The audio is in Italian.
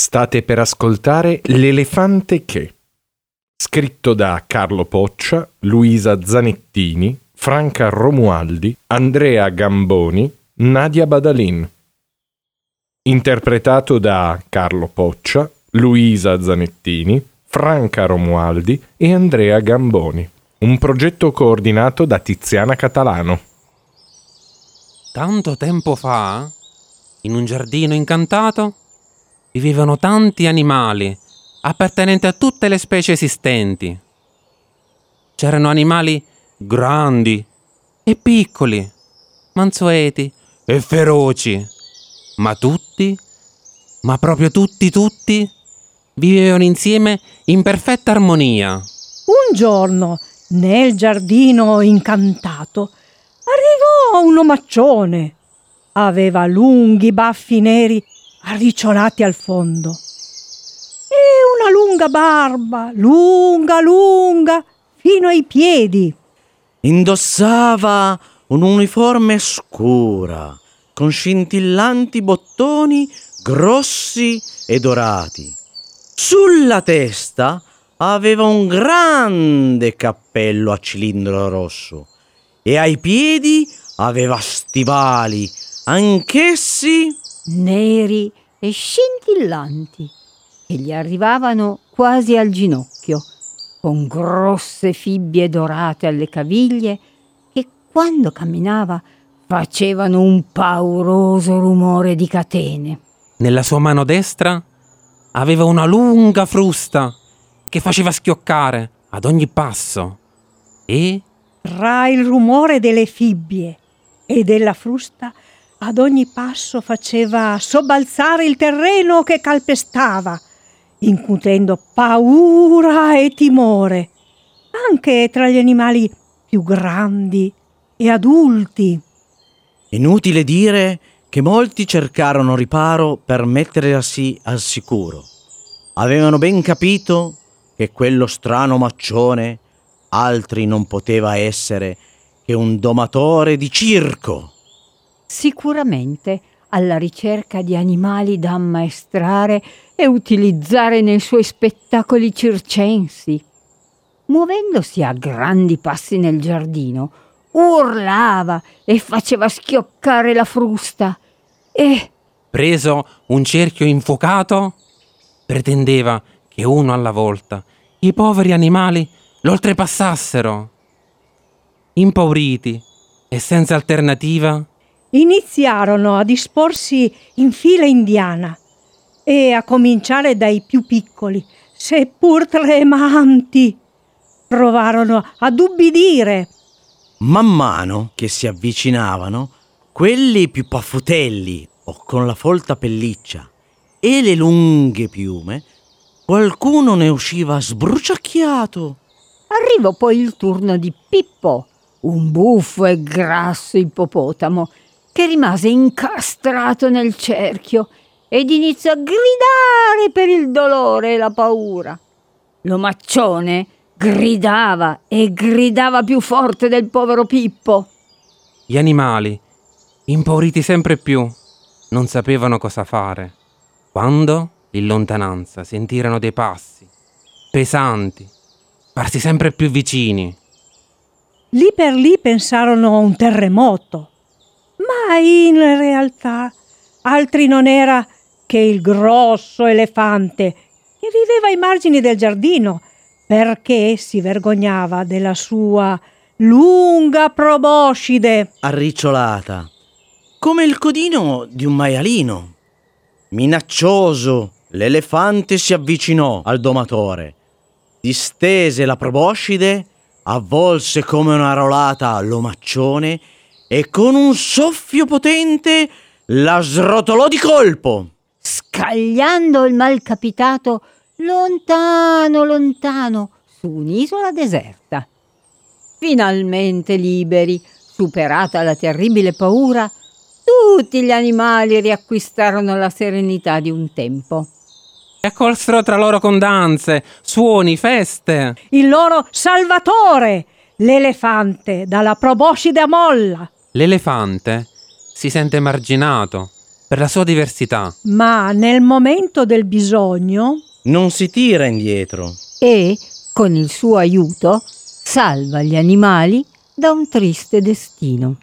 State per ascoltare L'elefante che, scritto da Carlo Poccia, Luisa Zanettini, Franca Romualdi, Andrea Gamboni, Nadia Badalin. Interpretato da Carlo Poccia, Luisa Zanettini, Franca Romualdi e Andrea Gamboni. Un progetto coordinato da Tiziana Catalano. Tanto tempo fa, in un giardino incantato, vivevano tanti animali appartenenti a tutte le specie esistenti. C'erano animali grandi e piccoli, mansueti e feroci, ma tutti, ma proprio tutti, tutti, vivevano insieme in perfetta armonia. Un giorno, nel giardino incantato, arrivò un omaccione. Aveva lunghi baffi neri arricciolati al fondo e una lunga barba, lunga, lunga, fino ai piedi. Indossava un'uniforme scura, con scintillanti bottoni grossi e dorati. Sulla testa aveva un grande cappello a cilindro rosso e ai piedi aveva stivali, anch'essi neri e scintillanti, che gli arrivavano quasi al ginocchio, con grosse fibbie dorate alle caviglie che quando camminava facevano un pauroso rumore di catene. Nella sua mano destra aveva una lunga frusta che faceva schioccare ad ogni passo e tra il rumore delle fibbie e della frusta ad ogni passo faceva sobbalzare il terreno che calpestava, incutendo paura e timore, anche tra gli animali più grandi e adulti. Inutile dire che molti cercarono riparo per mettersi al sicuro. Avevano ben capito che quello strano maccione altri non poteva essere che un domatore di circo. Sicuramente alla ricerca di animali da ammaestrare e utilizzare nei suoi spettacoli circensi. Muovendosi a grandi passi nel giardino, urlava e faceva schioccare la frusta e, preso un cerchio infuocato, pretendeva che uno alla volta i poveri animali lo oltrepassassero. Impauriti e senza alternativa, iniziarono a disporsi in fila indiana e a cominciare dai più piccoli, seppur tremanti. Provarono ad ubbidire. Man mano che si avvicinavano, quelli più paffutelli o con la folta pelliccia e le lunghe piume, qualcuno ne usciva sbruciacchiato. Arrivò poi il turno di Pippo, un buffo e grasso ippopotamo che rimase incastrato nel cerchio ed iniziò a gridare per il dolore e la paura. L'omaccione gridava e gridava più forte del povero Pippo. Gli animali, impauriti sempre più, non sapevano cosa fare. Quando, in lontananza, sentirono dei passi, pesanti, farsi sempre più vicini. Lì per lì pensarono a un terremoto ma in realtà altri non era che il grosso elefante che viveva ai margini del giardino perché si vergognava della sua lunga proboscide arricciolata, come il codino di un maialino. Minaccioso, l'elefante si avvicinò al domatore, distese la proboscide, avvolse come una rolata l'omaccione e con un soffio potente la srotolò di colpo, scagliando il malcapitato lontano, lontano, su un'isola deserta. Finalmente liberi, superata la terribile paura, tutti gli animali riacquistarono la serenità di un tempo. E accolsero tra loro con danze, suoni, feste. Il loro salvatore, l'elefante dalla proboscide a molla. L'elefante si sente emarginato per la sua diversità. Ma nel momento del bisogno Non si tira indietro. e, con il suo aiuto, salva gli animali da un triste destino.